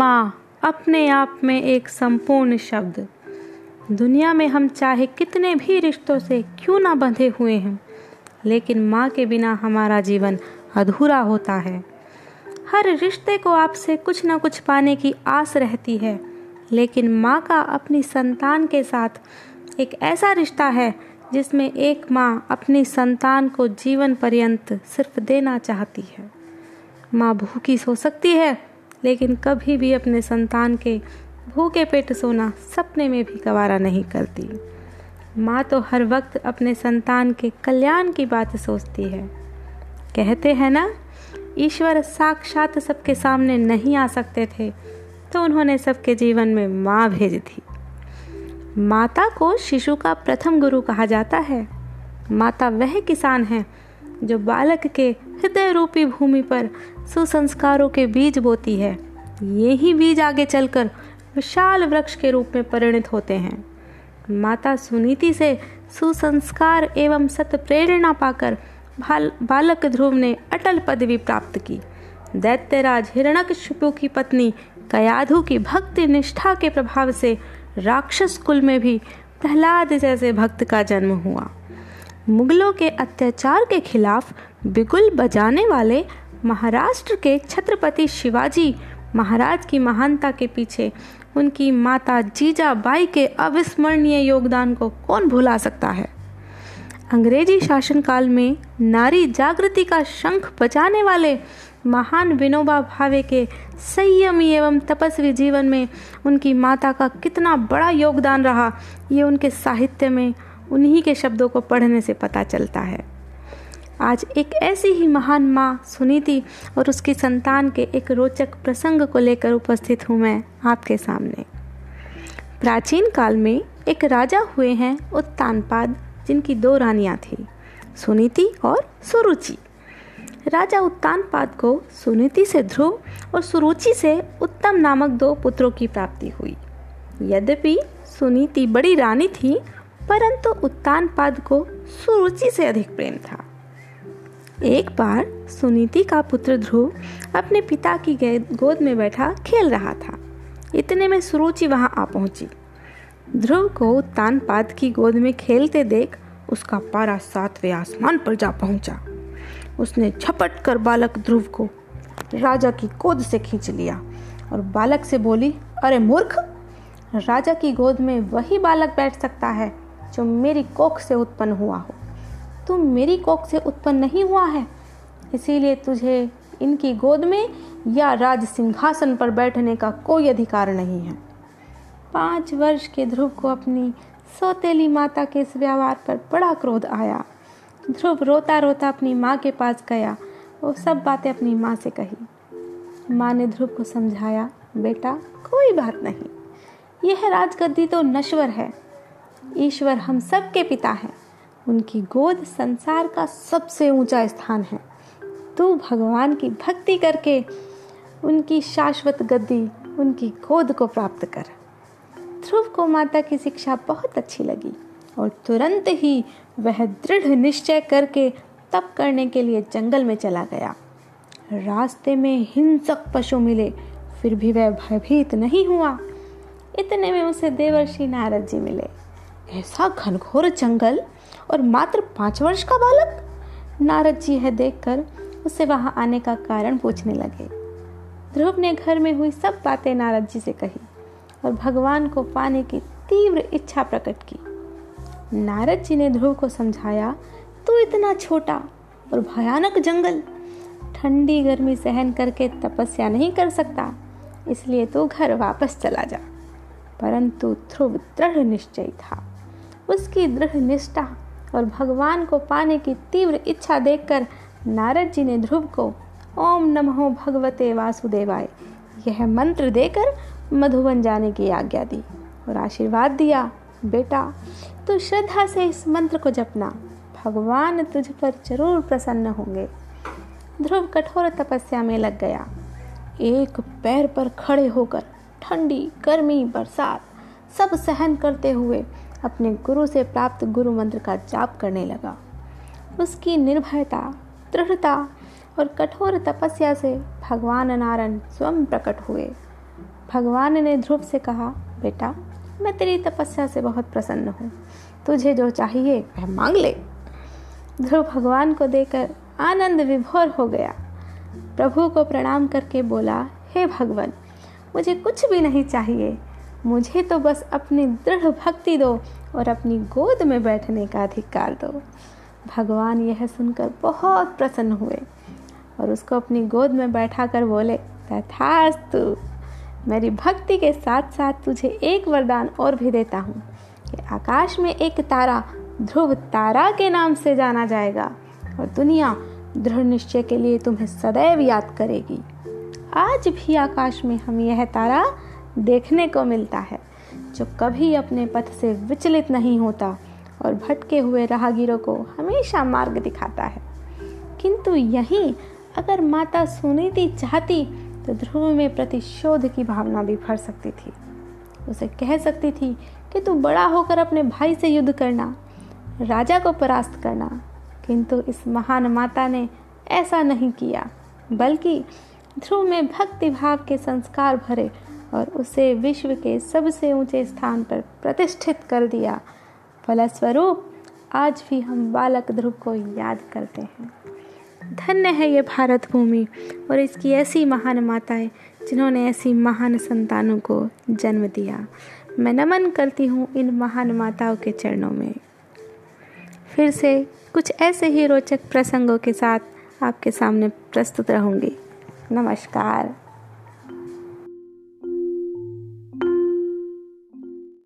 माँ अपने आप में एक संपूर्ण शब्द। दुनिया में हम चाहे कितने भी रिश्तों से क्यों ना बंधे हुए हैं, लेकिन माँ के बिना हमारा जीवन अधूरा होता है। हर रिश्ते को आपसे कुछ ना कुछ पाने की आस रहती है, लेकिन माँ का अपनी संतान के साथ एक ऐसा रिश्ता है जिसमें एक माँ अपनी संतान को जीवन पर्यंत सिर्फ़ देना चाहती है। माँ भूखी सो सकती है लेकिन कभी भी अपने संतान के भूखे पेट सोना सपने में भी गवारा नहीं करती। माँ तो हर वक्त अपने संतान के कल्याण की बात सोचती है। कहते हैं ना, ईश्वर साक्षात सबके सामने नहीं आ सकते थे तो उन्होंने सबके जीवन में माँ भेज दी। माता को शिशु का प्रथम गुरु कहा जाता है। माता वह किसान है जो बालक के हृदय रूपी भूमि पर सुसंस्कारों के बीज बोती है। ये ही बीज आगे चलकर विशाल वृक्ष के रूप में परिणत होते हैं। माता सुनीति से सुसंस्कार एवं सत प्रेरणा पाकर बालक ध्रुव ने अटल पदवी प्राप्त की। दैत्यराज हिरण्यकशिपु की पत्नी कयाधु की भक्ति निष्ठा के प्रभाव से राक्षस कुल में भी प्रहलाद जैसे भक्त का जन्म हुआ। मुगलों के अत्याचार के खिलाफ बिगुल बजाने वाले महाराष्ट्र के छत्रपति शिवाजी महाराज की महानता के पीछे उनकी माता जीजाबाई के अविस्मरणीय योगदान को कौन भुला सकता है? अंग्रेज़ी शासनकाल में नारी जागृति का शंख बजाने वाले महान विनोबा भावे के संयमी एवं तपस्वी जीवन में उनकी माता का कितना बड़ा योगदान रहा, ये उनके साहित्य में उन्हीं के शब्दों को पढ़ने से पता चलता है। आज एक ऐसी ही महान माँ सुनीति और उसकी संतान के एक रोचक प्रसंग को लेकर उपस्थित हूँ मैं आपके सामने। प्राचीन काल में एक राजा हुए हैं उत्तानपाद जिनकी दो रानियाँ थी, सुनीति और सुरुचि। राजा उत्तानपाद को सुनीति से ध्रुव और सुरुचि से उत्तम नामक दो पुत्रों की प्राप्ति हुई। यद्यपि सुनीति बड़ी रानी थी, परंतु उत्तानपाद को सुरुचि से अधिक प्रेम था। एक बार सुनीति का पुत्र ध्रुव अपने पिता की गोद में बैठा खेल रहा था। इतने में सुरुचि वहाँ आ पहुँची। ध्रुव को उत्तानपाद की गोद में खेलते देख उसका पारा सातवें आसमान पर जा पहुँचा। उसने झपट कर बालक ध्रुव को राजा की गोद से खींच लिया और बालक से बोली, अरे मूर्ख! राजा की गोद में वही बालक बैठ सकता है जो मेरी कोख से उत्पन्न हुआ हो। तुम मेरी कोख से उत्पन्न नहीं हुआ है। इसीलिए तुझे इनकी गोद में या राज सिंहासन पर बैठने का कोई अधिकार नहीं है। पाँच वर्ष के ध्रुव को अपनी सौतेली माता के इस व्यवहार पर बड़ा क्रोध आया। ध्रुव रोता रोता अपनी माँ के पास गया। वो सब बातें अपनी माँ से कही। माँ ने ध्रुव को समझाया, बेटा, कोई बात नहीं। यह राजगद्दी तो नश्वर है। ईश्वर हम सब के पिता हैं। उनकी गोद संसार का सबसे ऊँचा स्थान है। तू भगवान की भक्ति करके उनकी शाश्वत गद्दी, उनकी गोद को प्राप्त कर। ध्रुव को माता की शिक्षा बहुत अच्छी लगी और तुरंत ही वह दृढ़ निश्चय करके तप करने के लिए जंगल में चला गया। रास्ते में हिंसक पशु मिले, फिर भी वह भयभीत नहीं हुआ। इतने में उसे देवर्षि नारद जी मिले। ऐसा घनघोर जंगल और मात्र पाँच वर्ष का बालक? नारद जी है देखकर उसे वहाँ आने का कारण पूछने लगे। ध्रुव ने घर में हुई सब बातें नारद जी से कही और भगवान को पाने की तीव्र इच्छा प्रकट की। नारद जी ने ध्रुव को समझाया, तू इतना छोटा और भयानक जंगल। ठंडी गर्मी सहन करके तपस्या नहीं कर सकता, इसलिए तू घर वापस चला जा। परंतु ध्रुव दृढ़ निश्चय था। उसकी दृढ़ निष्ठा और भगवान को पाने की तीव्र इच्छा देखकर नारद जी ने ध्रुव को ओम नमो भगवते वासुदेवाय, यह मंत्र देकर मधुबन जाने की आज्ञा दी और आशीर्वाद दिया, बेटा, तू श्रद्धा से इस मंत्र को जपना। भगवान तुझ पर ज़रूर प्रसन्न होंगे। ध्रुव कठोर तपस्या में लग गया। एक पैर पर खड़े होकर ठंडी, गर्मी, बरसात सब सहन करते हुए अपने गुरु से प्राप्त गुरु मंत्र का जाप करने लगा। उसकी निर्भयता, दृढ़ता और कठोर तपस्या से भगवान नारायण स्वयं प्रकट हुए। भगवान ने ध्रुव से कहा, बेटा, मैं तेरी तपस्या से बहुत प्रसन्न हूँ। तुझे जो चाहिए, वह मांग ले। ध्रुव भगवान को देकर आनंद विभोर हो गया। प्रभु को प्रणाम करके बोला, हे भगवान, मुझे कुछ भी नहीं चाहिए। मुझे तो बस अपनी दृढ़ भक्ति दो और अपनी गोद में बैठने का अधिकार दो। भगवान यह सुनकर बहुत प्रसन्न हुए और उसको अपनी गोद में बैठा कर बोले तथास्तु मेरी भक्ति के साथ साथ तुझे एक वरदान और भी देता हूँ कि आकाश में एक तारा ध्रुव तारा के नाम से जाना जाएगा और दुनिया दृढ़ निश्चय के लिए तुम्हें सदैव याद करेगी। आज भी आकाश में हम यह तारा देखने को मिलता है, जो कभी अपने पथ से विचलित नहीं होता और भटके हुए राहगीरों को हमेशा मार्ग दिखाता है। किंतु यहीं अगर माता सुनीति चाहती तो ध्रुव में प्रतिशोध की भावना भी भर सकती थी। उसे कह सकती थी कि तू बड़ा होकर अपने भाई से युद्ध करना, राजा को परास्त करना, किंतु इस महान माता ने ऐसा नहीं किया, बल्कि ध्रुव में भक्ति भाव के संस्कार भरे और उसे विश्व के सबसे ऊँचे स्थान पर प्रतिष्ठित कर दिया। फलस्वरूप, आज भी हम बालक ध्रुव को याद करते हैं। धन्य है ये भारत भूमि और इसकी ऐसी महान माताएँ जिन्होंने ऐसी महान संतानों को जन्म दिया। मैं नमन करती हूँ इन महान माताओं के चरणों में। फिर से कुछ ऐसे ही रोचक प्रसंगों के साथ आपके सामने प्रस्तुत रहूँगी। नमस्कार।